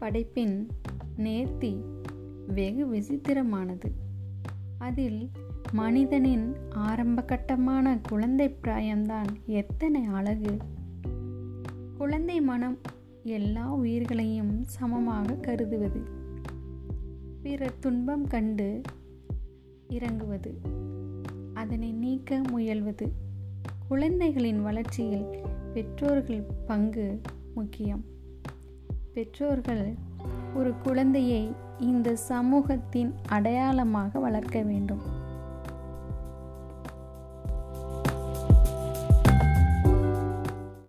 படைப்பின் நேர்த்தி வெகு விசித்திரமானது. அதில் மனிதனின் ஆரம்பகட்டமான குழந்தை பிராயம்தான் எத்தனை அழகு. குழந்தை மனம் எல்லா உயிர்களையும் சமமாக கருதுவது. பிறர் துன்பம் கண்டு இறங்குவது. அதனை நீக்க முயல்வது. குழந்தைகளின் வளர்ச்சியில் பெற்றோர்கள் பங்கு முக்கியம். பெற்றோர்கள் ஒரு குழந்தையை இந்த சமூகத்தின் அடையாளமாக வளர்க்க வேண்டும்.